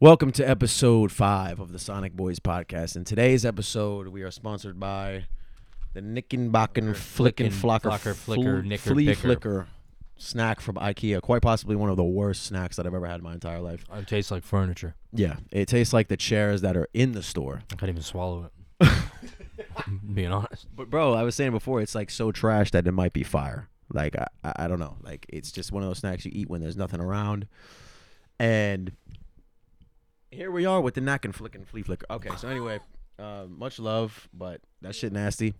Welcome to episode five of the Sonic Boyz podcast. In today's episode, we are sponsored by the Knickenbocken Flicken Flicken, Flocker Flocker, Flicker, Fl- Knicker, Flea Bicker. Flicker snack from IKEA. Quite possibly one of the worst snacks that I've ever had in my entire life. It tastes like furniture. Yeah, it tastes like the chairs that are in the store. I can't even swallow it. Being honest. But bro, I was saying before, it's like so trash that it might be fire. Like I, I I don't know. Like it's just one of those snacks you eat when there's nothing around. And here we are with the knack and flicking flea flicker. Okay, so anyway, uh, much love, but that shit nasty.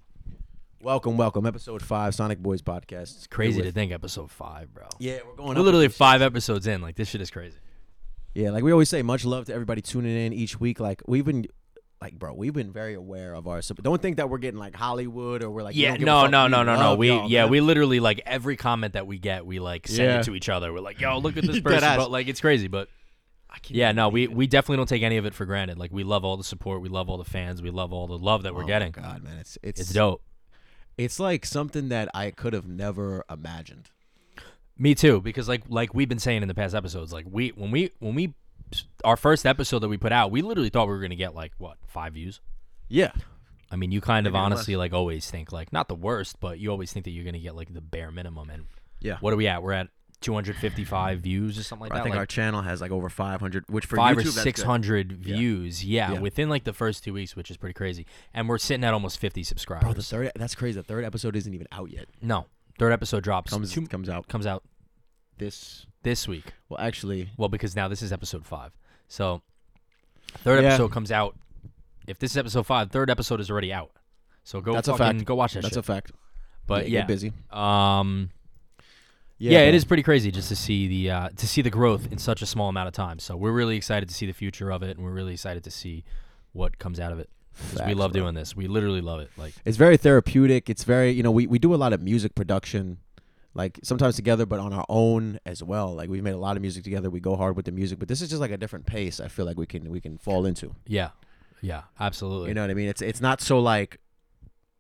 Welcome, welcome, episode five, Sonic Boyz podcast. It's Crazy to think episode five, bro. Yeah, we're going. We're up literally with this five episodes in. Like this shit is crazy. Yeah, like we always say, much love to everybody tuning in each week. Like we've been. Like bro, we've been very aware of our. sup- Don't think that we're getting like Hollywood or we're like. we yeah, don't give a no, fuck. no, no, no, no. love We y'all, yeah, man. we literally like every comment that we get, we like send Yeah. it to each other. We're like, yo, look at this person. But like it's crazy. But yeah, no, we we definitely don't take any of it for granted. Like we love all the support, we love all the fans, we love all the love that we're getting. Oh getting. God, man, it's it's It's dope. It's like something that I could have never imagined. Me too, because like like we've been saying in the past episodes, like we when we when we our first episode that we put out, we literally thought we were gonna get like what five views. Yeah, I mean, you kind of Maybe honestly like always think like not the worst, but you always think that you're gonna get like the bare minimum. And yeah. what are we at? We're at 255 views or something like I that. I think like our channel has like over 500, which for five YouTube, or that's good. 600 Yeah. views. Yeah. Yeah. within like the first two weeks, which is pretty crazy. And we're sitting at almost 50 subscribers. Bro, the third that's crazy. The third episode isn't even out yet. no, third episode drops Comes two- comes out comes out this. this week. Well, actually, Well, because now this is episode five. So third Yeah. episode comes out. If this is episode five, third episode is already out. So go That's a fact. go watch that that's shit. a fact. but get yeah, busy. um, yeah, bro. it is pretty crazy just to see the uh, to see the growth in such a small amount of time. So we're really excited to see the future of it, and we're really excited to see what comes out of it. 'Cause we Facts, love bro. doing this. We literally love it. Like It's very therapeutic. It's very, you know, we, we do a lot of music production, like sometimes together, but on our own as well. Like we've made a lot of music together. We go hard with the music, but this is just like a different pace. I feel like we can we can fall into. yeah, yeah, absolutely. You know what I mean? It's it's not so like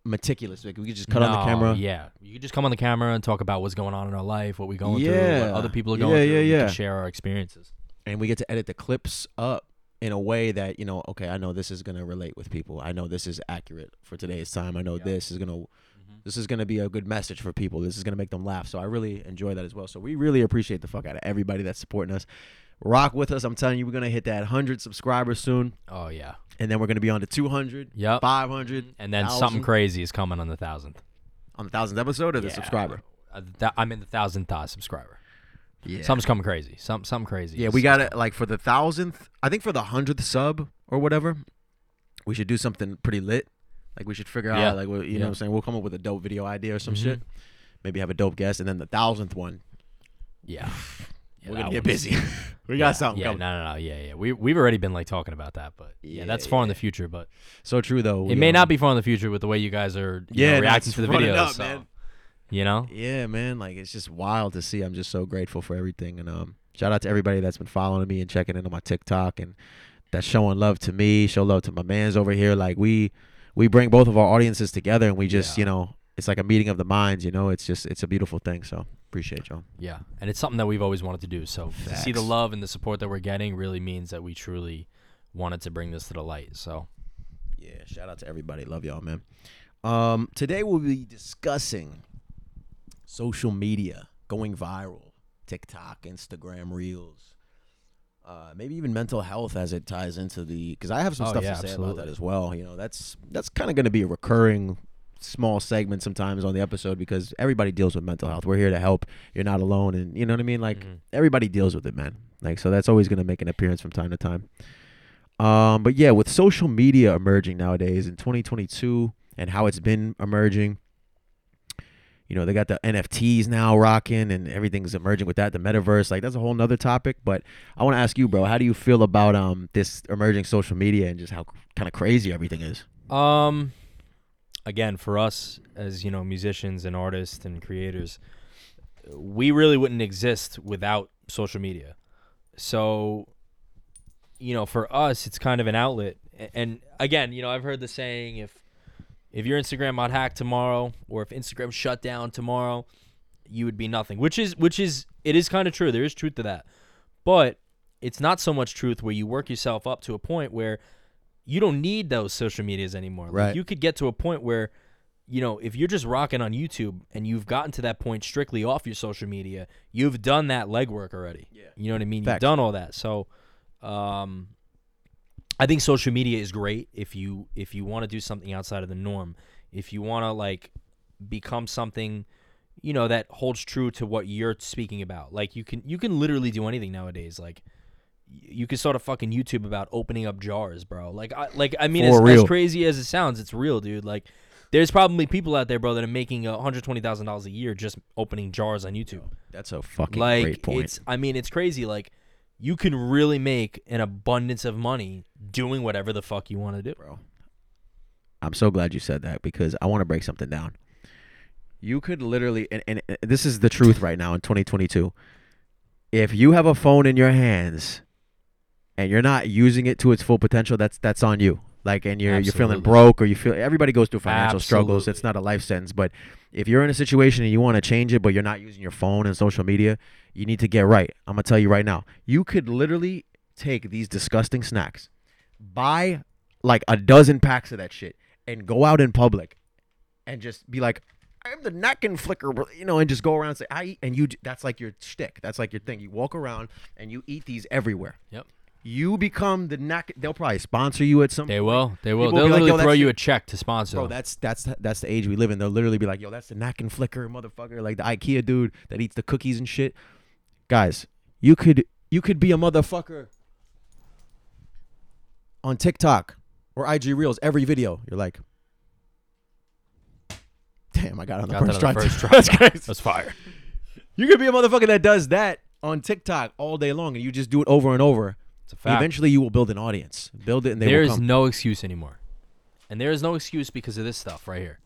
meticulous. Like we can just cut on the No, camera. Yeah, you can just come on the camera and talk about what's going on in our life, what we're going through, Yeah. what other people are Yeah, going through. yeah, We yeah. can share our experiences. and we get to edit the clips up in a way that you know okay i know this is going to relate with people i know this is accurate for today's time i know Yeah. this is going to Mm-hmm. this is going to be a good message for people this is going to make them laugh so i really enjoy that as well so we really appreciate the fuck out of everybody that's supporting us rock with us i'm telling you we're going to hit that 100 subscribers soon Oh yeah, and then we're going to be on to 200 yep. 500 And then 1,000. something crazy is coming on the thousandth. on the thousandth episode of the Yeah. subscriber Uh, th- I'm in the thousandth uh, subscriber. yeah Something's coming crazy. Some something crazy. Yeah, we got it like for the thousandth. I think for the hundredth sub or whatever, we should do something pretty lit. Like we should figure Yeah. out like you know what I'm saying. We'll come up with a dope video idea or some Mhm. shit. Maybe have a dope guest, and then the thousandth one, Yeah. Yeah, we're gonna get busy. we yeah, got something Yeah, coming. no, no, no. Yeah, yeah. We we've already been like talking about that, but yeah, Yeah, that's far in the future. But So true though. it may um, not be far in the future with the way you guys are you Yeah, know, reacting to the videos. up, so, man. You know. Yeah, man. Like it's just wild to see. I'm just so grateful for everything, and um, shout out to everybody that's been following me and checking in on my TikTok and that's showing love to me, show love to my man's over here. Like we we bring both of our audiences together, and we just you know it's like a meeting of the minds. You know, it's just it's a beautiful thing. So appreciate y'all. Yeah, and it's something that we've always wanted to do. So to see the love and the support that we're getting really means that we truly wanted to bring this to the light. So Yeah, shout out to everybody. Love y'all, man. Um, today we'll be discussing social media going viral, TikTok, Instagram Reels, uh, maybe even mental health as it ties into the. Because I have some Oh, stuff yeah, to say about that as well. You know, that's that's kind of going to be a recurring small segment sometimes on the episode because everybody deals with mental health. We're here to help. You're not alone, and you know what I mean. Like Mhm. everybody deals with it, man. Like so that's always going to make an appearance from time to time. Um, but yeah, with social media emerging nowadays in 2022 and how it's been emerging, you know, they got the NFTs now rocking and everything's emerging with that, the metaverse. Like that's a whole nother topic. But I want to ask you, bro, how do you feel about um this emerging social media and just how kind of crazy everything is? Um, again, for us as you know, musicians and artists and creators, we really wouldn't exist without social media. So, you know, for us, it's kind of an outlet. And again, you know, I've heard the saying if if your Instagram got hacked tomorrow, or if Instagram shut down tomorrow, you would be nothing. Which is which is it is kind of true. There is truth to that. But it's not so much truth where you work yourself up to a point where you don't need those social medias anymore. Like, Right. you could get to a point where, you know, if you're just rocking on YouTube and you've gotten to that point strictly off your social media, you've done that legwork already. Yeah. You know what I mean? Facts. You've done all that. So, um, I think social media is great if you if you want to do something outside of the norm. If you want to like become something, you know, that holds true to what you're speaking about. Like you can you can literally do anything nowadays. Like y- you can start a fucking YouTube about opening up jars, bro. Like I like I mean, For as, as crazy as it sounds, it's real, dude. Like there's probably people out there, bro, that are making one hundred twenty thousand dollars a year just opening jars on YouTube. That's a fucking Like great point. it's I mean, it's crazy. Like you can really make an abundance of money doing whatever the fuck you want to do. bro. I'm so glad you said that because I want to break something down. You could literally, and, and, and this is the truth right now in 2022. If you have a phone in your hands and you're not using it to its full potential, that's that's on you. Like, and you're you're feeling broke or you feel everybody goes through financial struggles. It's not a life sentence, but if you're in a situation and you want to change it, but you're not using your phone and social media, you need to get right. I'm gonna tell you right now. You could literally take these disgusting snacks, buy like a dozen packs of that shit, and go out in public, and just be like, "I'm the neck and flicker," you know, and just go around and say, "I," eat," and you. That's like your shtick. That's like your thing. You walk around and you eat these everywhere. Yep. You become the neck. They'll probably sponsor you at some. They point. will. They will. People They'll like, literally "Yo, throw you a check to sponsor. Bro, that's that's that's the age we live in. They'll literally be like, "Yo, that's the knack and flicker motherfucker," like the IKEA dude that eats the cookies and shit. Guys, you could you could be a motherfucker on TikTok or IG Reels every video. You're like, damn, I got on the Got first try. on the first try. That's crazy. That's fire. You could be a motherfucker that does that on TikTok all day long, and you just do it over and over. It's a fact. Eventually, you will build an audience. Build it, and they There will is come. no excuse anymore, and there is no excuse because of this stuff right here.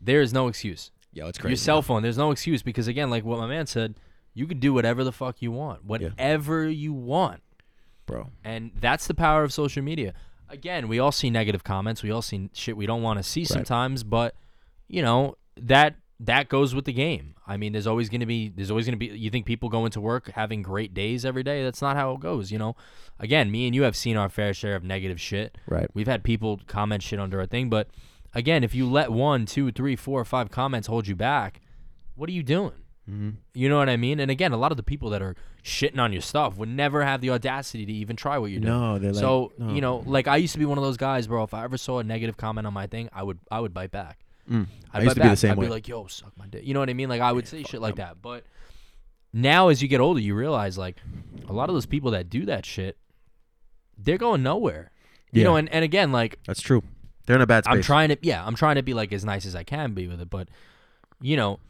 There is no excuse. Yo, it's crazy. Your cell phone. There's no excuse because again, like what my man said, you can do whatever the fuck you want, whatever you want, bro. and that's the power of social media. Again, we all see negative comments. We all see shit we don't want to see sometimes, but you know that that goes with the game. I mean, there's always going to be there's always going to be you think people go into work having great days every day. That's not how it goes, you know. Again, me and you have seen our fair share of negative shit. Right. We've had people comment shit under our thing, but again, if you let one, two, three, four, five comments hold you back, what are you doing? Mm-hmm. You know what I mean? And again, a lot of the people that are shitting on your stuff would never have the audacity to even try what you're doing. No, they're like, so no. you know, like I used to be one of those guys, bro. If I ever saw a negative comment on my thing, I would I would bite back. Mm. I'd I used to be the same I'd way. be like, "Yo, suck my dick." You know what I mean? Like I would say shit like that. But now, as you get older, you realize like a lot of those people that do that shit, they're going nowhere. You Yeah. know, and, and again, like That's true. They're in a bad space. I'm trying to, yeah, I'm trying to be like as nice as I can be with it, but you know,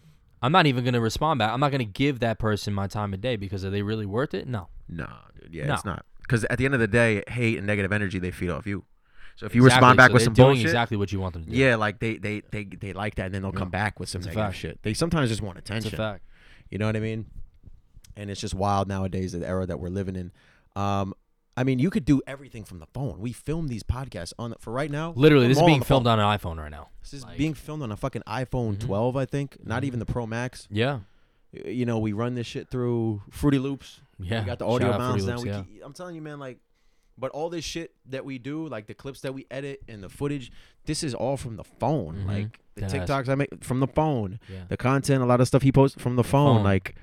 I'm not even gonna respond back. I'm not gonna give that person my time of day because are they really worth it? No. No, dude. Yeah, No. it's not. Because at the end of the day, hate and negative energy they feed off you. So if you Exactly. respond back So with some doing bullshit, exactly what you want them to do. yeah, like they they they they like that, and then they'll Yeah. come back with some It's negative shit. They sometimes just want it's attention. a fact. You know what I mean? And it's just wild nowadays, the era that we're living in. Um, I mean, you could do everything from the phone. We film these podcasts on the, for right now. Literally, this is all on being filmed phone. on an iPhone right now. This is like- being filmed on a fucking iPhone Mhm. 12, I think. Not Mhm. even the Pro Max. Yeah. You know, we run this shit through Fruity Loops. Yeah. We got the audio Fruity now. Loops, We yeah. keep- I'm telling you, man, like, but all this shit that we do, like the clips that we edit and the footage, this is all from the phone. Mhm. Like the Deadass. TikToks I make from the phone, Yeah. the content, a lot of stuff he posts from the phone. phone. Like,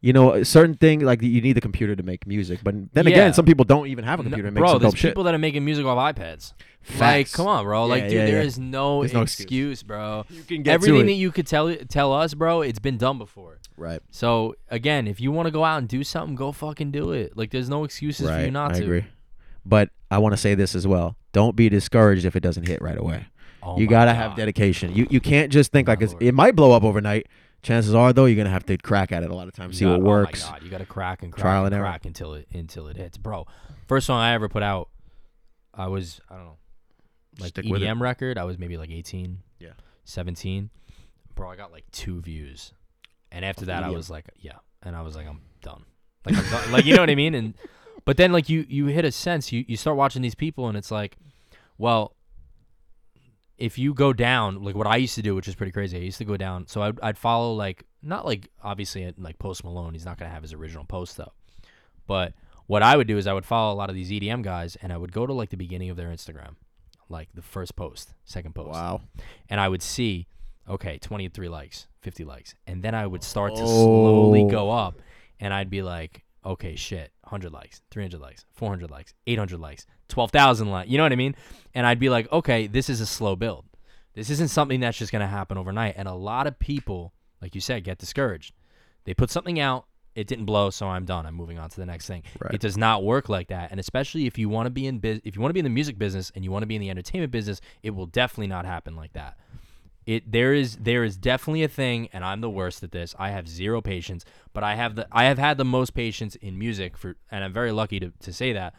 you know, a certain thing like you need the computer to make music, but then Yeah. again, some people don't even have a No- computer to make bro, some there's dope shit. people that are making music off iPads. Like, Facts. come on, bro. Like, Yeah, dude, yeah, there yeah. is no, There's no excuse, excuse. bro. You can get Everything to that you could tell tell us, bro, it's been done before. right, So again, if you want to go out and do something, go fucking do it. Like, there's no excuses for you right. not I to. agree. But I want to say this as well: don't be discouraged if it doesn't hit right away. Oh you gotta have dedication. You you can't just think My like it's, it might blow up overnight. Chances are though, you're gonna have to crack at it a lot of times, You see got- what works. Oh my god, you got to crack and crack Trial and, and error. crack until it until it hits, bro. First song I ever put out, I was I don't know, like Stick. EDM record. I was maybe like 18, Yeah. 17. Bro, I got like two views, and after that, I was like, yeah, and I was like, I'm done. Like, I'm done. like you know what I mean? And but then like you you hit a sense. You you start watching these people, and it's like, well. If you go down, like what I used to do, which is pretty crazy, I used to go down. So I'd, I'd follow like not like obviously uh, like Post Malone. He's not gonna have his original post though, but what I would do is I would follow a lot of these EDM guys, and I would go to like the beginning of their Instagram, like the first post, second post, Wow. and I would see, okay, 23 likes, 50 likes, and then I would start to oh. slowly Oh. go up, and I'd be like, okay, shit, 100 likes, 300 likes, 400 likes, 800 likes, 12,000 likes, you know what I mean? And I'd be like, okay, this is a slow build. This isn't something that's just going to happen overnight. And a lot of people, like you said, get discouraged. They put something out, it didn't blow, so I'm done. I'm moving on to the next thing. Right. It does not work like that. And especially if you want to be in biz- if you want to be in the music business and you want to be in the entertainment business, it will definitely not happen like that. It there is there is definitely a thing, and I'm the worst at this. I have zero patience, but I have the I have had the most patience in music for, and I'm very lucky to, to say that.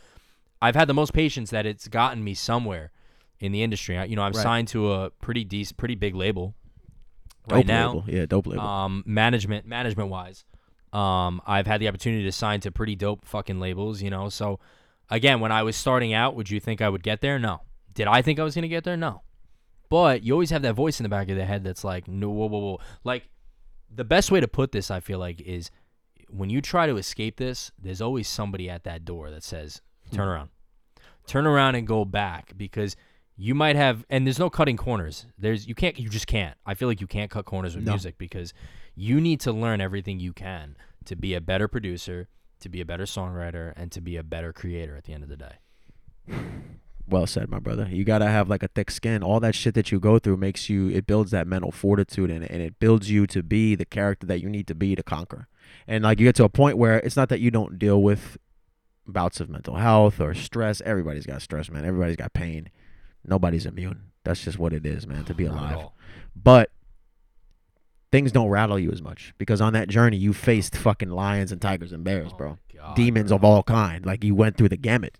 I've had the most patience that it's gotten me somewhere in the industry. I, you know, I'm Right. signed to a pretty decent, pretty big label Dope right now label. Yeah, dope label. um, management management wise. Um, I've had the opportunity to sign to pretty dope fucking labels, you know. So again, when I was starting out, would you think I would get there? No. Did I think I was gonna get there? No. But you always have that voice in the back of the head that's like, no, whoa, whoa, whoa. Like the best way to put this, I feel like, is when you try to escape this, there's always somebody at that door that says, turn hmm. around, turn around and go back because you might have, and there's no cutting corners. There's you can't, you just can't. I feel like you can't cut corners with No. music because you need to learn everything you can to be a better producer, to be a better songwriter, and to be a better creator at the end of the day. Well said, my brother. You gotta have like a thick skin. All that shit that you go through makes you. It builds that mental fortitude and, and it builds you to be the character that you need to be to conquer. And like you get to a point where it's not that you don't deal with bouts of mental health or stress. Everybody's got stress, man. Everybody's got pain. Nobody's immune. That's just what it is, man. To be alive. But things don't rattle you as much because on that journey you faced fucking lions and tigers and bears, Oh bro. my God, Demons bro. of all kind. Like you went through the gamut.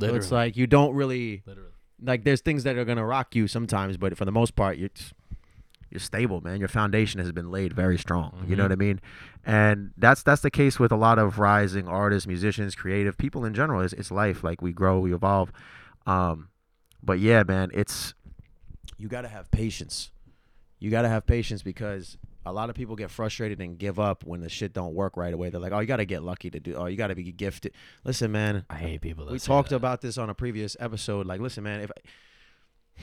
So it's like you don't really Literally. like there's things that are gonna rock you sometimes, but for the most part, you're you're stable, man. Your foundation has been laid very strong. You know Mhm. what I mean? And that's that's the case with a lot of rising artists, musicians, creative people in general. It's, it's life. Like we grow, we evolve. Um, but yeah, man, it's you gotta have patience. You gotta have patience because a lot of people get frustrated and give up when the shit don't work right away. They're like, "Oh, you gotta get lucky to do. Oh, you gotta be gifted." Listen, man, I hate people that we talked that. about this on a previous episode. Like, listen, man, if I,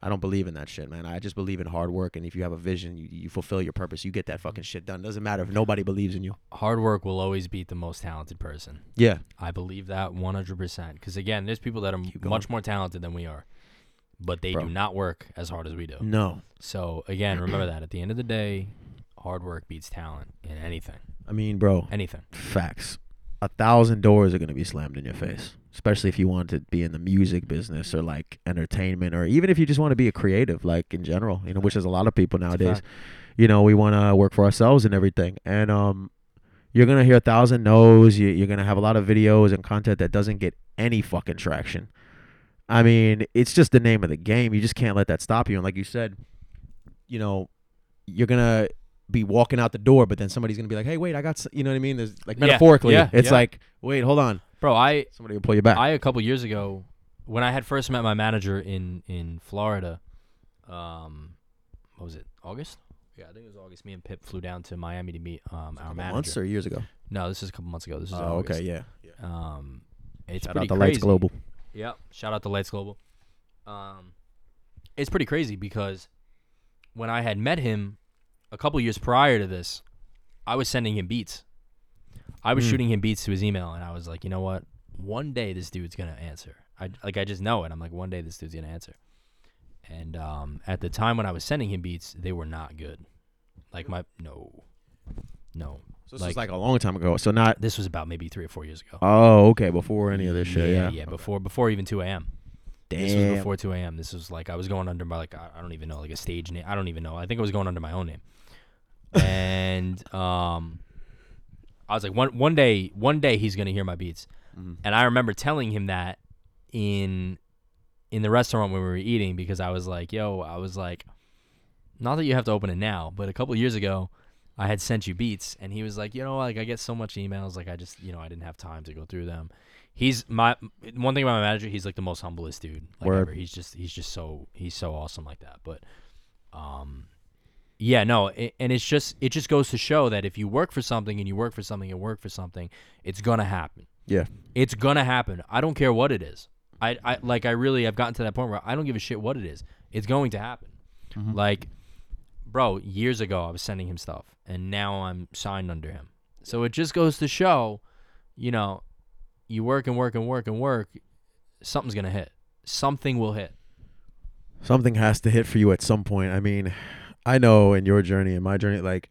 I don't believe in that shit, man. I just believe in hard work, and if you have a vision, you, you fulfill your purpose. You get that fucking shit done. Doesn't matter if nobody believes in you. hard work will always beat the most talented person. Yeah, I believe that 100%. Because again, there's people that are much more talented than we are, but they Bro. do not work as hard as we do. no. So again, remember that at the end of the day, hard work beats talent in anything. I mean, bro, Anything. facts. A thousand doors are gonna be slammed in your face, especially if you want to be in the music business or like entertainment, or even if you just want to be a creative, like in general. You know, which is a lot of people nowadays. you know, we want to work for ourselves and everything. And um, you're gonna hear a thousand no's. You, you're gonna have a lot of videos and content that doesn't get any fucking traction. I mean, it's just the name of the game. You just can't let that stop you. And like you said, you know, you're gonna be walking out the door, but then somebody's gonna be like, "Hey, wait, I got," s-" you know what I mean? There's like metaphorically, yeah, it's yeah. like, "Wait, hold on," Bro, I somebody will pull you back. I a couple years ago, when I had first met my manager in in Florida, um, what was it? August? Yeah, I think it was August. Me and Pip flew down to Miami to meet um our manager. months or years ago. no, this is a couple months ago. This is Oh, August. okay, yeah. Um, it's Shout pretty out to crazy. Lights Global. Yep. Shout out to Lights Global. Um, it's pretty crazy because when I had met him a couple years prior to this, I was sending him beats. I was Mm. shooting him beats to his email, and I was like, you know what? One day this dude's gonna answer. I like I just know it. I'm like, one day this dude's gonna answer. And um, at the time when I was sending him beats, they were not good. Like my no, no. So this Like- was like a long time ago. So not. This was about maybe three or four years ago. Oh, okay. Before any of this shit. Yeah. yeah. Before before even 2 a.m. Damn. This was before 2 a.m. This was like I was going under my like I, don't even know like a stage name. I don't even know. I think I was going under my own name. And um, I was like one one day one day he's gonna hear my beats. Mhm. And I remember telling him that in in the restaurant when we were eating because I was like, yo, I was like, not that you have to open it now, but a couple years ago. I had sent you beats, and he was like, you know, like I get so much emails, like I just, you know, I didn't have time to go through them. He's my one thing about my manager. He's like the most humblest dude like Word. ever. He's just he's just so he's so awesome like that. But um, Yeah, no, a- and it's just it just goes to show that if you work for something and you work for something and work for something, it's gonna happen. Yeah. It's gonna happen. I don't care what it is. I, I like I really I've gotten to that point where I don't give a shit what it is. It's going to happen. Mhm. Like, bro, years ago I was sending him stuff, and now I'm signed under him. So it just goes to show, you know, you work and work and work and work, something's gonna hit. Something will hit. something has to hit for you at some point. I mean, I know in your journey and my journey, like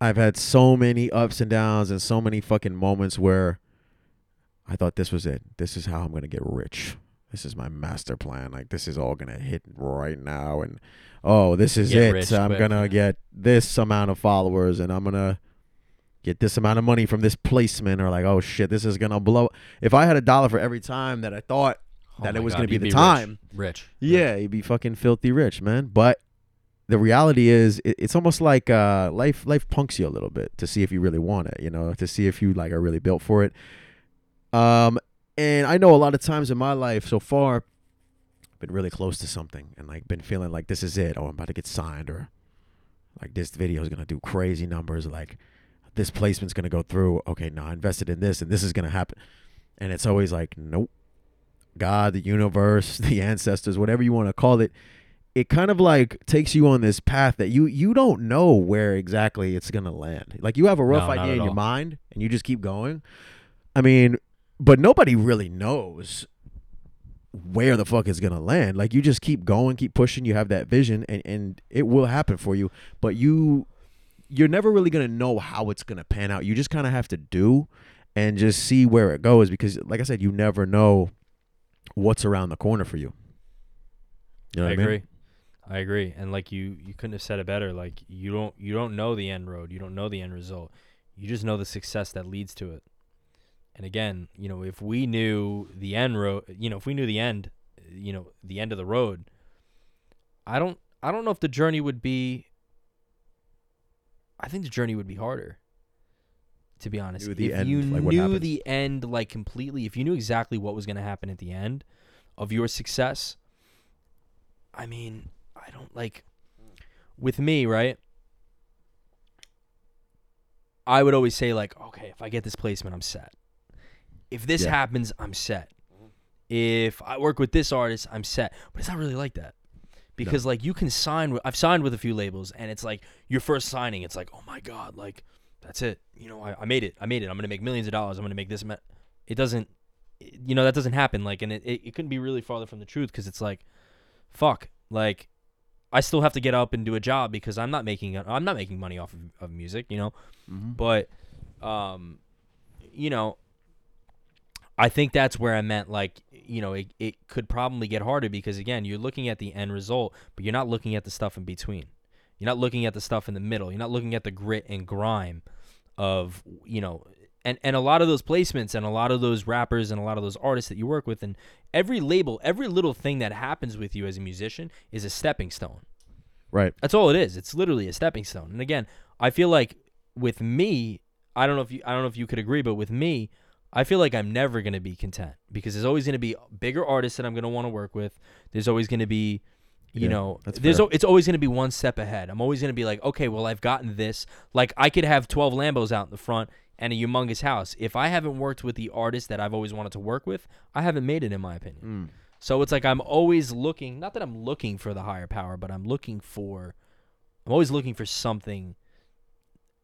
I've had so many ups and downs and so many fucking moments where I thought this was it. This is how I'm gonna get rich. This is my master plan. Like this is all gonna hit right now, and oh, this is Get it. rich I'm gonna yeah. get this amount of followers, and I'm gonna get this amount of money from this placement, or like, oh shit, this is gonna blow. If I had a dollar for every time that I thought Oh that it was God, gonna be the rich. time, Rich. yeah, you'd be fucking filthy rich, man. But the reality is, it, it's almost like uh, life. Life punks you a little bit to see if you really want it. You know, to see if you like are really built for it. Um, and I know a lot of times in my life so far, I've been really close to something and like been feeling like this is it. Oh, I'm about to get signed, or like this video is gonna do crazy numbers. Like this placement's gonna go through. Okay, now I invested in this, and this is gonna happen. And it's always like, nope. God, the universe, the ancestors, whatever you want to call it, it kind of like takes you on this path that you you don't know where exactly it's gonna land. Like you have a rough No, idea in your mind, and you just keep going. I mean, but nobody really knows where the fuck it's gonna land. Like you just keep going, keep pushing. You have that vision, and and it will happen for you. But you you're never really gonna know how it's gonna pan out. You just kind of have to do and just see where it goes because, like I said, you never know what's around the corner for you. You know I what I mean? agree. I agree. And like you you couldn't have said it better. Like you don't you don't know the end road. You don't know the end result. You just know the success that leads to it. And again, you know, if we knew the end road, you know, if we knew the end, you know, the end of the road, I don't I don't know if the journey would be I think the journey would be harder. To be honest, if end, you like, knew the end like completely, if you knew exactly what was going to happen at the end of your success, I mean, I don't like with me, right? I would always say like, okay, if I get this placement, I'm set. If this Yeah. happens, I'm set. If I work with this artist, I'm set. But it's not really like that. Because like you can sign with I've signed with a few labels and it's like your first signing, it's like, "Oh my god, like that's it. You know, I, I made it. I made it. I'm going to make millions of dollars. I'm going to make this amount." It doesn't you know, that doesn't happen like and it it, it couldn't be really farther from the truth cuz it's like fuck, like I still have to get up and do a job because I'm not making I'm not making money off of, of music, you know. Mhm. But um you know I think that's where I meant like you know it, it could probably get harder because again you're looking at the end result but you're not looking at the stuff in between. You're not looking at the stuff in the middle. You're not looking at the grit and grime of you know and and a lot of those placements and a lot of those rappers and a lot of those artists that you work with and every label, every little thing that happens with you as a musician is a stepping stone. Right. That's all it is. It's literally a stepping stone. And again, I feel like with me, I don't know if you I don't know if you could agree, but with me, I feel like I'm never going to be content because there's always going to be bigger artists that I'm going to want to work with. There's always going to be you Yeah, know, there's al- it's always going to be one step ahead. I'm always going to be like, okay, well, I've gotten this. Like I could have 12 Lambos out in the front and a humongous house. If I haven't worked with the artist that I've always wanted to work with, I haven't made it in my opinion. Mm. So it's like I'm always looking, not that I'm looking for the higher power, but I'm looking for I'm always looking for something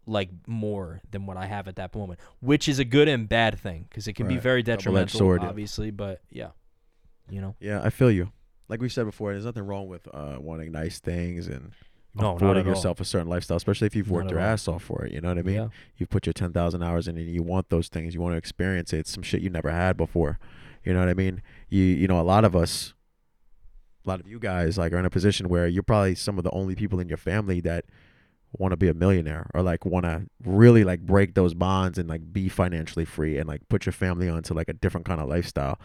like more than what I have at that moment, which is a good and bad thing because it can be very detrimental sword, yeah. obviously, but yeah. You know. Yeah, I feel you. Like we said before, there's nothing wrong with uh, wanting nice things and No, affording all. yourself a certain lifestyle, especially if you've worked your all. ass off for it. You know what I mean? yeah. You've put your ten thousand hours in, and you want those things. You want to experience it. It's some shit you never had before. You know what I mean? You you know a lot of us, a lot of you guys like are in a position where you're probably some of the only people in your family that want to be a millionaire or like want to really like break those bonds and like be financially free and like put your family onto like a different kind of lifestyle.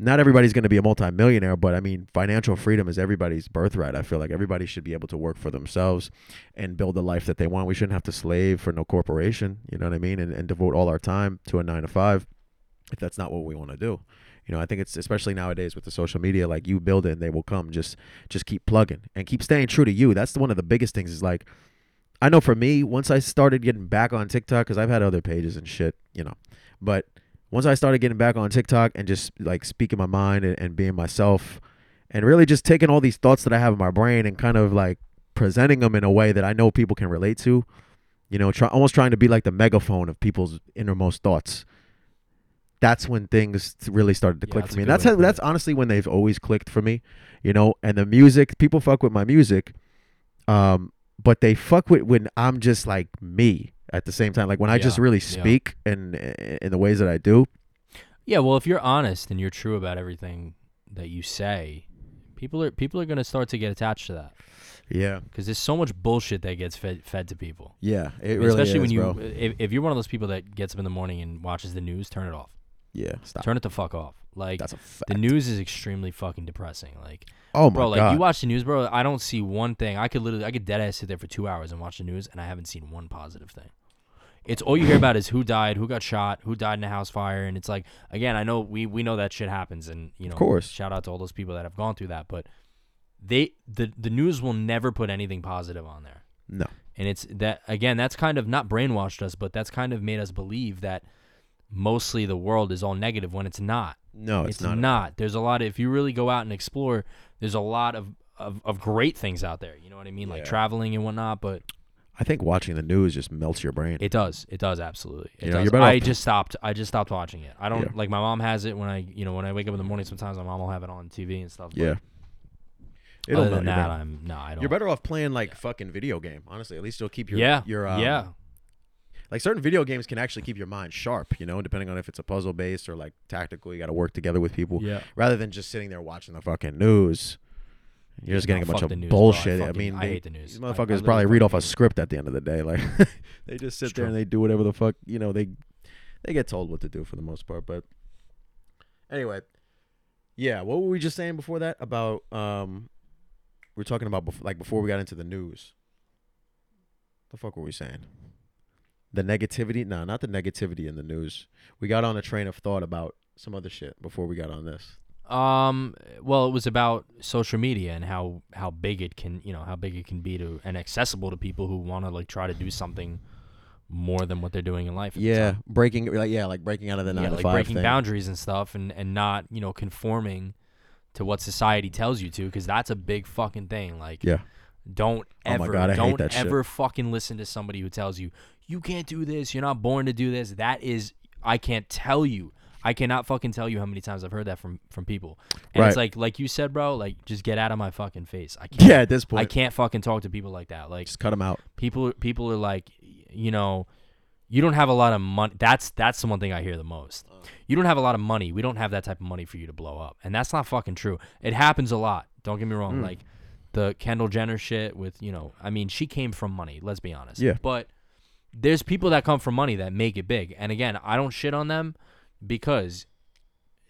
Not everybody's going to be a multimillionaire, but I mean, financial freedom is everybody's birthright. I feel like everybody should be able to work for themselves and build the life that they want. We shouldn't have to slave for no corporation, you know what I mean? And, and devote all our time to a nine to five if that's not what we want to do. You know, I think it's especially nowadays with the social media, like you build it and they will come. Just just keep plugging and keep staying true to you. That's one of the biggest things is like I know for me, once I started getting back on TikTok, because I've had other pages and shit, you know, but once I started getting back on TikTok and just like speaking my mind and, and being myself, and really just taking all these thoughts that I have in my brain and kind of like presenting them in a way that I know people can relate to, you know, try, almost trying to be like the megaphone of people's innermost thoughts. That's when things really started to Yeah, click for me. And that's how, that's honestly when they've always clicked for me, you know. And the music, people fuck with my music, um, but they fuck with when I'm just like me at the same time. Like when I just Yeah, really yeah. speak and in the ways that I do. Yeah, well, if you're honest and you're true about everything that you say, people are people are gonna start to get attached to that Yeah, because there's so much bullshit that gets fed fed to people. yeah, it I mean, really especially is, when you, bro. if, if you're one of those people that gets up in the morning and watches the news, turn it off. Yeah, stop. Turn it the fuck off. Like That's a fact. the news is extremely fucking depressing. Like, oh my bro, like god. you watch the news, bro. I don't see one thing. I could literally, I could dead ass sit there for two hours and watch the news, and I haven't seen one positive thing. It's all you hear about is who died, who got shot, who died in a house fire, and it's like again, I know we we know that shit happens, and you know, of course. shout out to all those people that have gone through that, but they the the news will never put anything positive on there. no. And it's that again, that's kind of not brainwashed us, but that's kind of made us believe that mostly the world is all negative when it's not. No, it's, it's not. not. There's a lot of if you really go out and explore, there's a lot of, of, of great things out there. You know what I mean? Like Yeah. traveling and whatnot, but I think watching the news just melts your brain. it does. It does absolutely. It You know, does. I just stopped I just stopped watching it. I don't Yeah. like my mom has it when I you know, when I wake up in the morning sometimes my mom will have it on TV and stuff. yeah. Other melt than that. I'm no, I don't You're better off playing like fucking video game. Honestly, at least you'll keep your Yeah. your um, yeah. Like certain video games can actually keep your mind sharp. You know, depending on if it's a puzzle based or like tactical. You got to work together with people Yeah. rather than just sitting there watching the fucking news. You're just getting No, a bunch of news, bro. I bullshit. I, fucking- mean, I they- hate the news. These I- I motherfuckers probably read off a script at the end of the day. Like they just sit It's there and they do whatever the fuck you know. They they get told what to do for the most part. But anyway, yeah. What were we just saying before that about? Um, we are talking about bef- like before we got into the news. The fuck were we saying? The negativity? No, not the negativity in the news. We got on a train of thought about some other shit before we got on this. Um. Well, it was about social media and how how big it can you know how big it can be to and accessible to people who want to like try to do something more than what they're doing in life. Yeah, breaking like yeah, like breaking out of the nine yeah, to like five breaking thing. boundaries and stuff, and and not you know conforming to what society tells you to, because that's a big fucking thing. Like, Yeah. Don't Oh my ever, God, I don't that shit. ever fucking listen to somebody who tells you you can't do this. You're not born to do this. That is, I can't tell you. I cannot fucking tell you how many times I've heard that from from people. And Right. it's like, like you said, bro. Like, just get out of my fucking face. I can't. Yeah, at this point, I can't fucking talk to people like that. Like, just cut them out. people people are like you know you don't have a lot of money that's that's the one thing i hear the most you don't have a lot of money we don't have that type of money for you to blow up and that's not fucking true it happens a lot don't get me wrong Mm. like the kendall jenner shit with you know i mean she came from money let's be honest Yeah. but there's people that come from money that make it big and again i don't shit on them because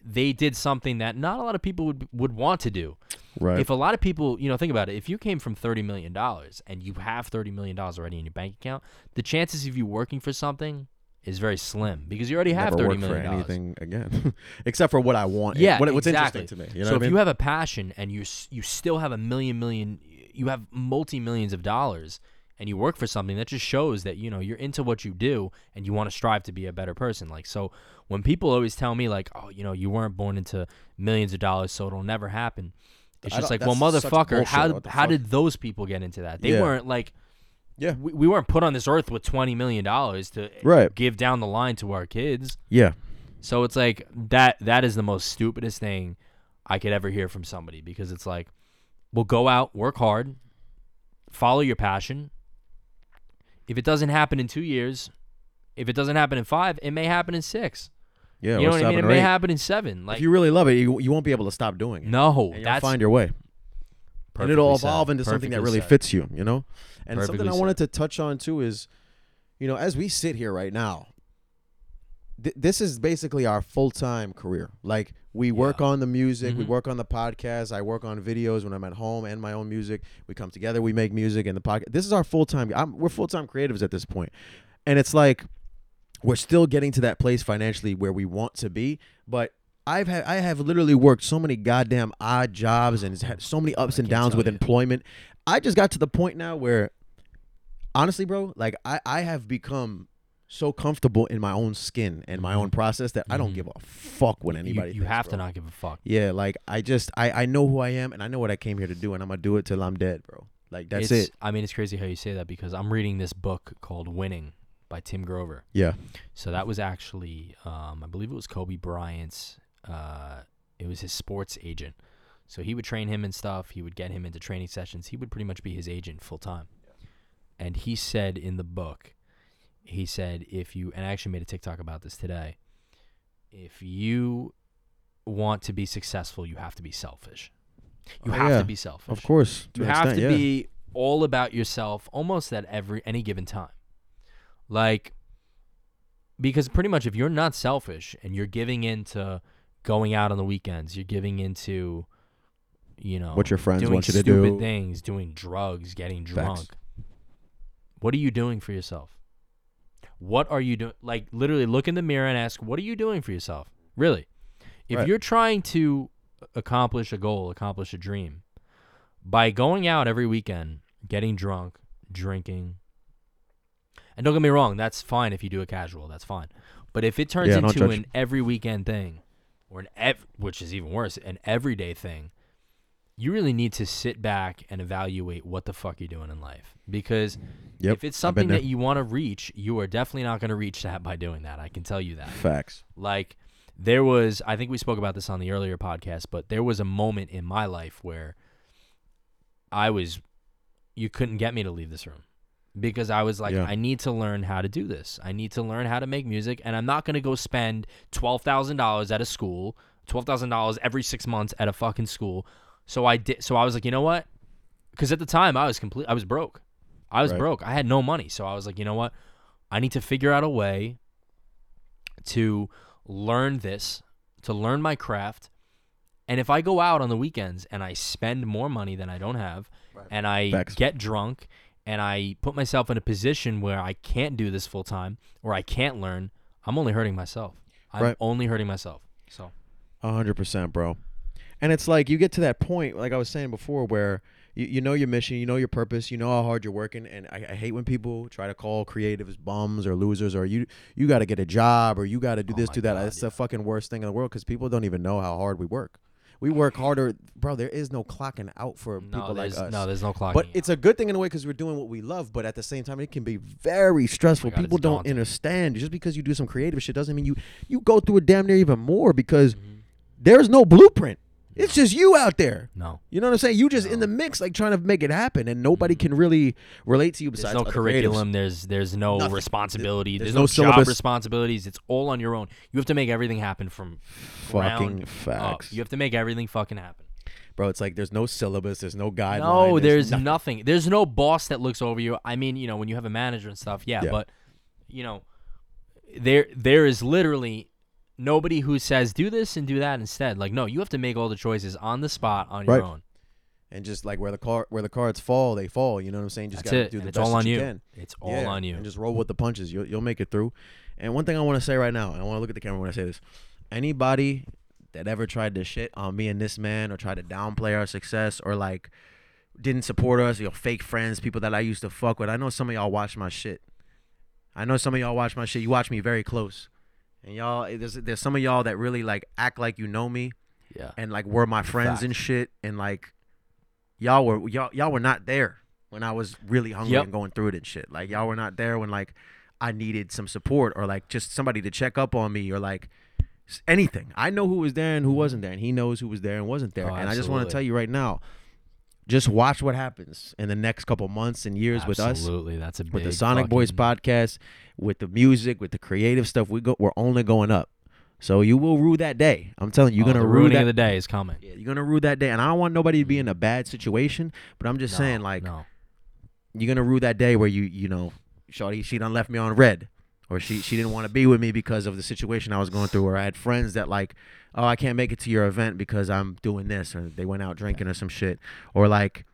they did something that not a lot of people would would want to do Right. if a lot of people, you know, think about it, if you came from thirty million dollars and you have thirty million dollars already in your bank account, the chances of you working for something is very slim because you already have Never thirty work million for dollars. anything again, except for what I want. Yeah, what, what's exactly. interesting to me. You know so if I mean? you have a passion and you s- you still have a million million, you have multi millions of dollars, and you work for something that just shows that you know you're into what you do and you want to strive to be a better person. Like so, when people always tell me like, oh, you know, you weren't born into millions of dollars, so it'll never happen. It's I just like, well, motherfucker, how how fuck? did those people get into that? They Yeah. weren't like. Yeah. We, we weren't put on this earth with twenty million dollars to Right. give down the line to our kids. yeah, So it's like that that is the most stupidest thing I could ever hear from somebody because it's like, well, go out, work hard, follow your passion. If it doesn't happen in two years, if it doesn't happen in five, it may happen in six. yeah. you know what I mean? It may eight. happen in seven. Like if you really love it, you, you won't be able to stop doing it. no, that's find your way, and it'll said. evolve into something that really said. fits you. You know, and something Perfectly I wanted to touch on too is, you know, as we sit here right now, th- this is basically our full time career. Like we work Yeah. on the music, we Mhm. work on the podcast. I work on videos when I'm at home and my own music. We come together, we make music, and the podcast. This is our full time. We're full time creatives at this point, and it's like we're still getting to that place financially where we want to be, but. I've had I have literally worked so many goddamn odd jobs and had so many ups and downs with you. employment. I just got to the point now where honestly, bro, like I I have become so comfortable in my own skin and my own process that I don't give a fuck what You- anybody. You, thinks, have to bro. not give a fuck. Yeah, like I just I I know who I am and I know what I came here to do and I'm gonna do it till I'm dead, bro. Like that's It's- it. I mean, it's crazy how you say that because I'm reading this book called Winning by Tim Grover. Yeah. So that was actually, um, I believe it was Kobe Bryant's. Uh, it was his sports agent. So he would train him and stuff. He would get him into training sessions. He would pretty much be his agent full time. And he said in the book, he said if you and I actually made a TikTok about this today. If you want to be successful, you have to be selfish. You Oh, have yeah. to be selfish. Of course. You have extent, to yeah. be all about yourself almost at every any given time. Like because pretty much if you're not selfish and you're giving into going out on the weekends, you're giving into you know What your friends doing want you to stupid do. things, doing drugs, getting Facts. drunk. What are you doing for yourself? What are you doing? Like literally look in the mirror and ask, what are you doing for yourself? Really? If Right. you're trying to accomplish a goal, accomplish a dream, by going out every weekend, getting drunk, drinking, and don't get me wrong, that's fine if you do it casual, that's fine. But if it turns Yeah, into an every weekend thing, or an ev- which is even worse, an everyday thing, you really need to sit back and evaluate what the fuck you're doing in life. Because Yep, if it's something that you want to reach, you are definitely not going to reach that by doing that. I can tell you that. Facts. Like there was I think we spoke about this on the earlier podcast, but there was a moment in my life where I was you couldn't get me to leave this room because I was like Yeah. I need to learn how to do this. I need to learn how to make music and I'm not going to go spend $12,000 at a school, $12,000 every 6 months at a fucking school. So I did so I was like, "You know what? Cuz at the time I was complete I was broke. I was Right. broke. I had no money. So I was like, "You know what? I need to figure out a way to learn this, to learn my craft. And if I go out on the weekends and I spend more money than I don't have, Right. and I Facts. get drunk and I put myself in a position where I can't do this full time or I can't learn, I'm only hurting myself. I'm Right. only hurting myself. So A hundred percent, bro. And it's like you get to that point, like I was saying before, where you, you know your mission, you know your purpose, you know how hard you're working, and I, I hate when people try to call creatives bums or losers or you you got to get a job or you got to do Oh this, do that. God, It's yeah. the fucking worst thing in the world because people don't even know how hard we work. We work harder, bro. There is no clocking out for no, people like us. no, there's no clocking. but out. it's a good thing in a way because we're doing what we love. But at the same time, it can be very stressful. Oh God, people don't daunting. understand. Just because you do some creative shit doesn't mean you you go through it damn near even more because Mhm. there's no blueprint. It's just you out there. no. You know what I'm saying? You just in the mix, like trying to make it happen, and nobody Mhm. can really relate to you There's besides no other curriculum. creatives. There's there's no Nothing. responsibility. There's There's, no no, job responsibilities. It's all on your own. You have to make everything happen from Fucking ground up. facts, You have to make everything fucking happen. bro. It's like there's no syllabus, there's no guideline. No, there's nothing. nothing. There's no boss that looks over you. I mean, you know, when you have a manager and stuff, yeah, Yeah. but you know, there there is literally nobody who says do this and do that instead. Like, no, you have to make all the choices on the spot on your Right. own. and just like where the car where the cards fall, they fall. You know what I'm saying? Just That's gotta it. do and the it's best all that on you. can. It's all Yeah, on you. and just roll with the punches. You'll you'll make it through. And one thing I want to say right now, and I want to look at the camera when I say this: anybody that ever tried to shit on me and this man, or tried to downplay our success, or like didn't support us, you know, fake friends, people that I used to fuck with. I know some of y'all watch my shit. I know some of y'all watch my shit. You watch me very close, and y'all eh, there's there's some of y'all that really like act like you know me yeah. and like were my friends and shit and like y'all were y'all y'all were not there when I was really hungry Yep. and going through it and shit. Like y'all were not there when like I needed some support or like just somebody to check up on me or like anything. I know who was there and who wasn't there and he knows who was there and wasn't there. Oh, and I just want to tell you right now just watch what happens in the next couple months and years with us Absolutely, that's a big. with the Sonic Boyz podcast, with the music, with the creative stuff. We go we're only going up. So you will rue that day. I'm telling you, you're Oh, gonna the rue that of the day is coming. yeah, you're gonna rue that day, and I don't want nobody to be in a bad situation. But I'm just No, saying, like, no. you're gonna rue that day where you, you know, Shawty, she done left me on red, or she she didn't want to be with me because of the situation I was going through, or I had friends that like, oh, I can't make it to your event because I'm doing this, or they went out drinking or some shit, or like,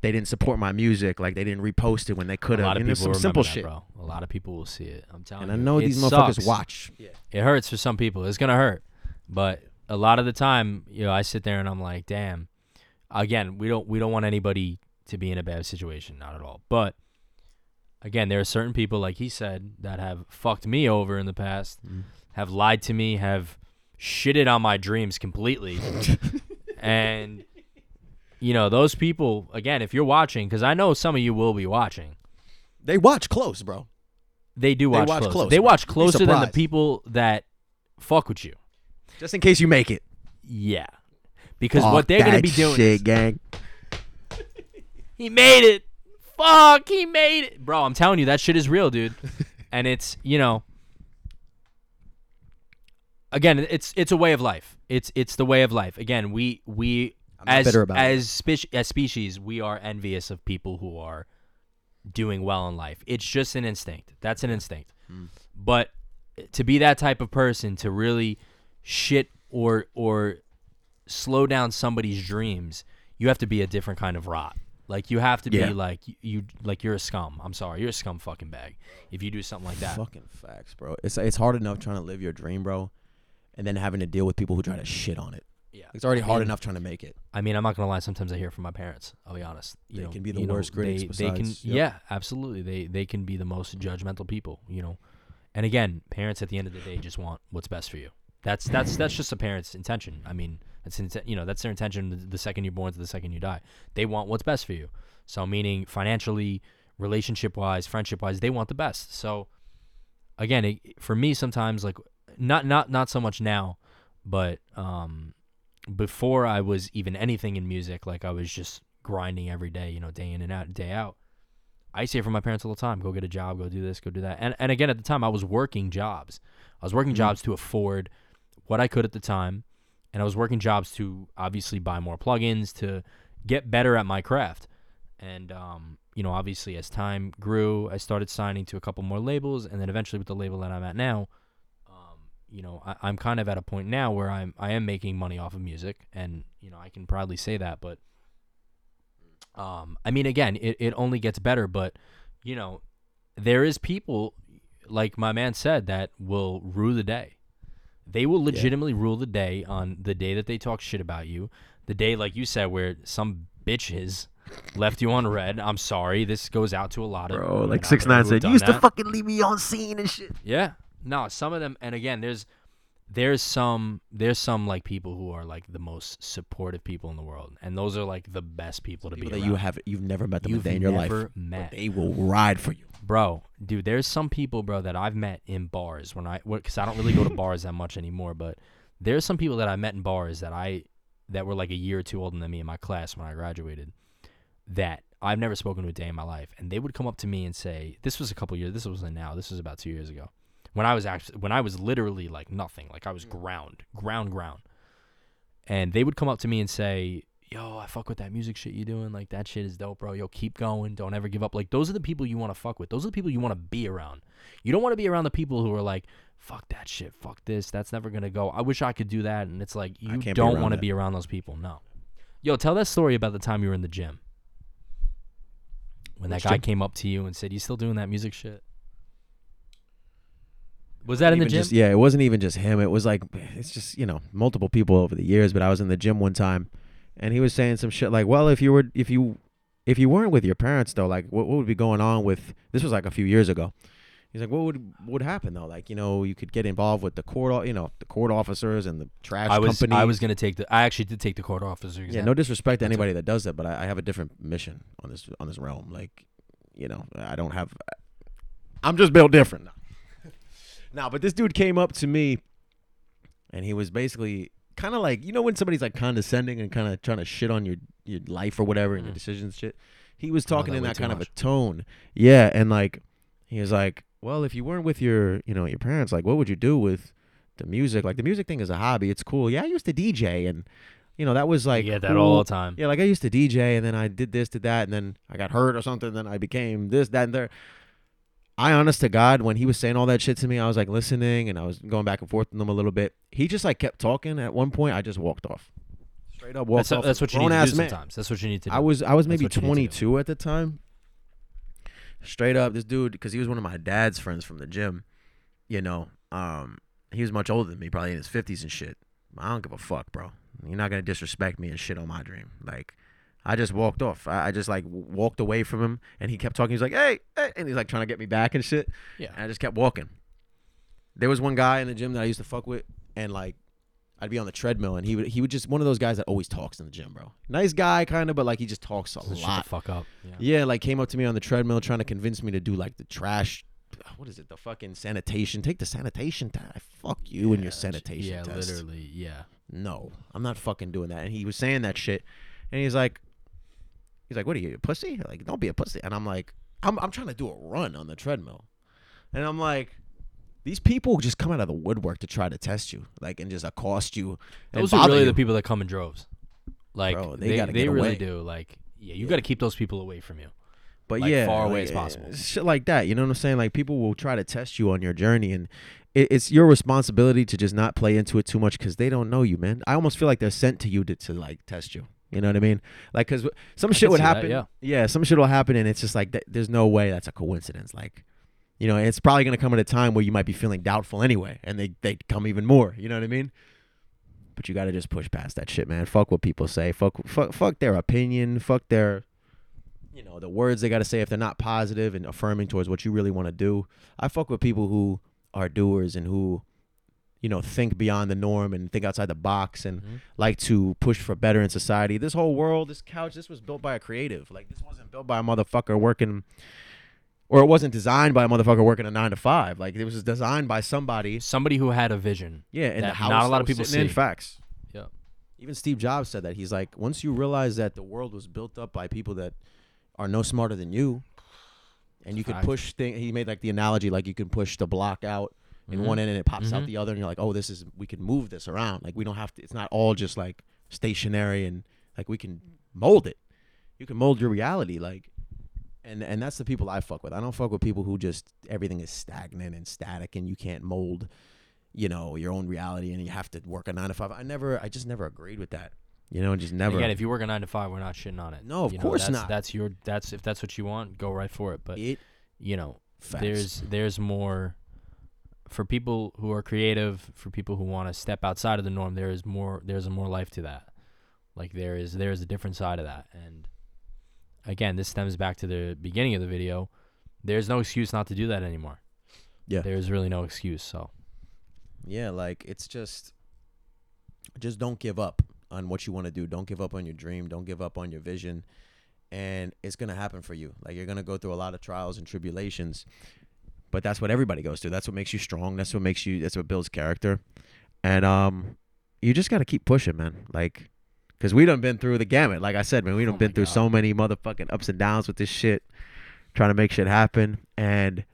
they didn't support my music, like they didn't repost it when they could a have. lot of And there's people some simple that, shit, bro. A lot of people will see it. I'm telling you, and I know It these motherfuckers sucks. watch. Yeah. It hurts for some people. It's gonna hurt, but a lot of the time, you know, I sit there and I'm like, damn. Again, we don't we don't want anybody to be in a bad situation, not at all. But again, there are certain people, like he said, that have fucked me over in the past, Mm. have lied to me, have shitted on my dreams completely. and, you know, those people, again, if you're watching, because I know some of you will be watching, They watch close, bro. they do They watch, watch close. close, They bro. watch closer than the people that fuck with you. Just in case you make it. Yeah. Because what they're going to be doing shit, is, gang. He made it. Fuck, he made it. Bro, I'm telling you, that shit is real, dude. and it's, you know, again, it's it's a way of life. It's it's the way of life. Again, we we I'm as bitter about as speci- as species, we are envious of people who are doing well in life. It's just an instinct. That's an instinct. Hmm. But to be that type of person to really shit or or slow down somebody's dreams, you have to be a different kind of rot. Like you have to Yeah. be like you, like you're a scum. I'm sorry, you're a scum fucking bag if you do something like that. Fucking facts, bro. It's it's hard enough trying to live your dream, bro, and then having to deal with people who try to shit on it. Yeah, It's already I hard mean- enough trying to make it. I mean, I'm not gonna lie. Sometimes I hear from my parents. I'll be honest. You They know, can be the you know, worst critics They, they can, yep. yeah, absolutely. They they can be the most judgmental people. You know, and again, parents at the end of the day just want what's best for you. That's that's that's just a parent's intention. I mean, that's inten- you know that's their intention the, the second you're born to the second you die. They want what's best for you. So meaning financially, relationship wise, friendship wise, they want the best. So again, it, for me, sometimes like not not not so much now, but um, before I was even anything in music, like I was just grinding every day, you know, day in and out, day out. I used it from my parents all the time, go get a job, go do this, go do that. And and again at the time I was working jobs. I was working Mhm. jobs to afford what I could at the time. And I was working jobs to obviously buy more plugins to get better at my craft. And um, you know, obviously as time grew, I started signing to a couple more labels and then eventually with the label that I'm at now, um, you know, I, I'm kind of at a point now where I'm I am making money off of music and, you know, I can proudly say that, but um, I mean, again, it, it only gets better, but you know, there is people like my man said that will rue the day. They will legitimately rule the day on the day that they talk shit about you. The day, like you said, where some bitches left you on read. I'm sorry. This goes out to a lot of Bro, like six nine said, you used to fucking leave me on seen and shit. Yeah. No, some of them and again there's there's some there's some like people who are like the most supportive people in the world. And those are like the best people to People be that around. you have you've never met them You've a day in your life. but met. They will ride for you. Bro, dude, there's some people, bro, that I've met in bars when I cuz I don't really go to bars that much anymore, but there's some people that I met in bars that I that were like a year or two older than me in my class when I graduated that I've never spoken to a day in my life and they would come up to me and say this was a couple years this wasn't now this was about 2 years ago when I was actually when I was literally like nothing like I was ground ground ground. And they would come up to me and say yo I fuck with that music shit you doing like that shit is dope bro. Yo keep going. Don't ever give up. Like those are the people you want to fuck with. Those are the people you want to be around. You don't want to be around the people who are like fuck that shit. Fuck this. That's never going to go. I wish I could do that and it's like you don't want to be around those people no. Yo tell that story about the time you were in the gym. When that guy gym? came up to you and said you still doing that music shit was that in the gym Just, yeah, it wasn't even just him. It was like it's just you know multiple people over the years. But I was in the gym one time, and he was saying some shit like, "Well, if you were if you if you weren't with your parents though, like what, what would be going on with this was like a few years ago." He's like, "What would would happen though? Like you know you could get involved with the court, you know, the court officers and the trash I was company." I was gonna take the I actually did take the court officer exam. yeah, no disrespect to anybody that does that, but I, I have a different mission on this on this realm. Like, you know, I don't have. I'm just built different. Now, but this dude came up to me, and he was basically kind of like you know when somebody's like condescending and kind of trying to shit on your your life or whatever and your Mhm. decisions shit. He was talking that in way that too kind of much. a tone, yeah, and like he was like, "Well, if you weren't with your you know your parents, like what would you do with?" The music, like the music thing, is a hobby. It's cool. Yeah, I used to DJ, and you know that was like you get that cool. all the time. Yeah, like I used to DJ and then I did this, did that, and then I got hurt or something, then I became this, that, and there. I honest to God, when he was saying all that shit to me, I was like listening and I was going back and forth with him a little bit. He just like kept talking. At one point, I just walked off. Straight up walked That's, off. that's what you need to do man. sometimes. That's what you need to do. I was I was maybe what you need to do. 22 at the time. Straight up, this dude, because he was one of my dad's friends from the gym. You know, um, he was much older than me, probably in his 50s and shit. I don't give a fuck, bro. You're not gonna disrespect me and shit on my dream. Like, I just walked off. I, I just like walked away from him, and he kept talking. He's like, "Hey," hey," and he's like trying to get me back and shit. Yeah. And I just kept walking. There was one guy in the gym that I used to fuck with, and like, I'd be on the treadmill, and he would he would just one of those guys that always talks in the gym, bro. Nice guy, kind of, but like he just talks a Shut the lot. fuck up. Yeah. Yeah, like came up to me on the treadmill trying to convince me to do like the trash. What is it? The fucking sanitation. Take the sanitation test. Fuck you and your sanitation Yeah, test. literally. Yeah. No, I'm not fucking doing that. And he was saying that shit, and he's like, he's like, what are you, a pussy? Like, don't be a pussy. And I'm like, I'm I'm trying to do a run on the treadmill, and I'm like. These people just come out of the woodwork to try to test you, like, and just accost you. and Those are really you. the people that come in droves. Like Bro, they they, gotta they, really do. Like yeah, you Yeah. got to keep those people away from you. but like, yeah, far away like, as possible. Shit like that, you know what I'm saying? Like people will try to test you on your journey, and it, it's your responsibility to just not play into it too much because they don't know you, man. I almost feel like they're sent to you to, to like test you. You know what I mean? Like, cause some shit can would see that, happen. yeah. some shit will happen, and it's just like th- there's no way that's a coincidence. Like, you know, it's probably gonna come at a time where you might be feeling doubtful anyway, and they they come even more. You know what I mean? But you gotta just push past that shit, man. Fuck what people say. Fuck fuck fuck their opinion. Fuck their you know the words they got to say if they're not positive and affirming towards what you really want to do i fuck with people who are doers and who you know think beyond the norm and think outside the box and Mhm. like to push for better in society this whole world this couch this was built by a creative like this wasn't built by a motherfucker working or it wasn't designed by a motherfucker working a nine to five like it was designed by somebody Somebody who had a vision. yeah and that house not a lot of people sitting in see. facts Yeah. even Steve Jobs said that. He's like, once you realize that the world was built up by people that are no smarter than you, and you could push things He made like the analogy, like you can push the block out in Mhm. one end and it pops out Mhm. the other, and you're like, oh, this is we can move this around. Like we don't have to. It's not all just like stationary and like we can mold it. You can mold your reality, like. And, and that's the people I fuck with. I don't fuck with people who just everything is stagnant and static and you can't mold you know your own reality and you have to work a nine to five. I never, I just never agreed with that. You know, just never. Again, if you work a nine to five, we're not shitting on it. No, of You know, course that's, not. That's your. That's if that's what you want, go right for it. But it you know, facts. there's there's more for people who are creative, for people who want to step outside of the norm. There is more. There's a more life to that. Like there is there's a different side of that. And again, this stems back to the beginning of the video. There's no excuse not to do that anymore. Yeah. There's really no excuse. So yeah, like it's just, just don't give up on what you want to do. Don't give up on your dream. Don't give up on your vision, and it's gonna happen for you. Like you're gonna go through a lot of trials and tribulations, but that's what everybody goes through. That's what makes you strong. That's what makes you. That's what builds character, and um, you just gotta keep pushing, man. Like. Cause we done been through the gamut, like I said, man. We done Oh been my through God. so many motherfucking ups and downs with this shit, trying to make shit happen. And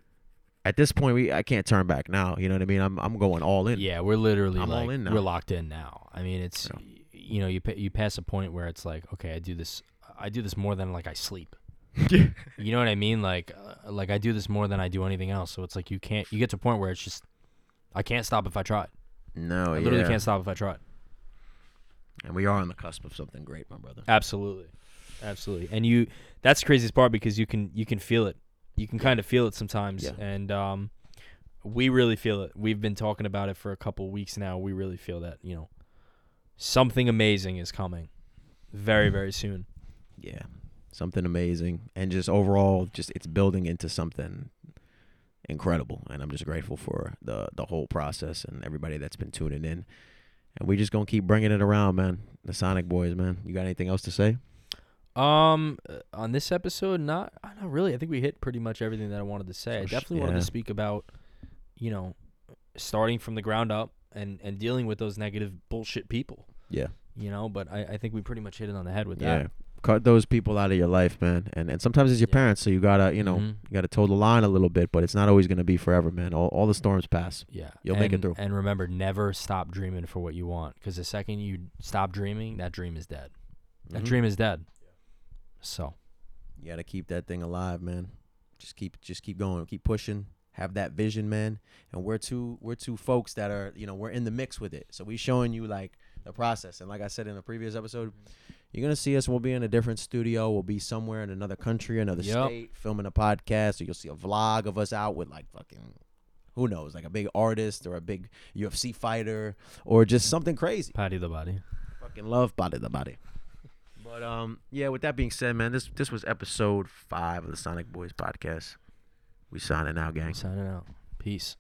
at this point, we I can't turn back now. You know what I mean? I'm I'm going all in. yeah, we're literally I'm all in now. we're locked in now. I mean, it's Yeah. you know you you pass a point where it's like okay, I do this I do this more than like I sleep. You know what I mean? Like uh, like I do this more than I do anything else. So it's like you can't you get to a point where it's just I can't stop if I tried. No, I literally yeah. can't stop if I tried. And we are on the cusp of something great, my brother. Absolutely. Absolutely. And you that's the craziest part because you can you can feel it. You can kind of feel it sometimes Yeah. and um we really feel it. We've been talking about it for a couple weeks now. We really feel that, you know, something amazing is coming very very soon. Yeah. Something amazing. And just overall, just it's building into something incredible. And I'm just grateful for the the whole process and everybody that's been tuning in. And we just gonna keep bringing it around, man. The Sonic Boyz, man. You got anything else to say? Um, uh, on this episode, not uh, not really. I think we hit pretty much everything that I wanted to say. I Oh, definitely wanted to speak about, you know, starting from the ground up and and dealing with those negative bullshit people. Yeah. You know, but I, I think we pretty much hit it on the head with Yeah. that. Cut those people out of your life, man. And and sometimes it's your Yeah. parents, so you gotta, you know, Mhm. you gotta toe the line a little bit, but it's not always gonna be forever, man. All all the storms pass. Yeah, You'll and, make it through. And remember, never stop dreaming for what you want, because the second you stop dreaming, that dream is dead. That Mhm. dream is dead. So You gotta keep that thing alive, man. Just keep just keep going, keep pushing. Have that vision, man. And we're two we're two folks that are, you know, we're in the mix with it. So we showing you like the process. And like I said in a previous episode, you're gonna see us. We'll be in a different studio. We'll be somewhere in another country, another Yep. state, filming a podcast. Or you'll see a vlog of us out with like fucking who knows, like a big artist or a big UFC fighter or just something crazy. Paddy the Baddy. Fucking love body the body. But um, yeah. With that being said, man, this this was episode five of the Sonic Boyz podcast. We signing out, gang. Signing out. Peace.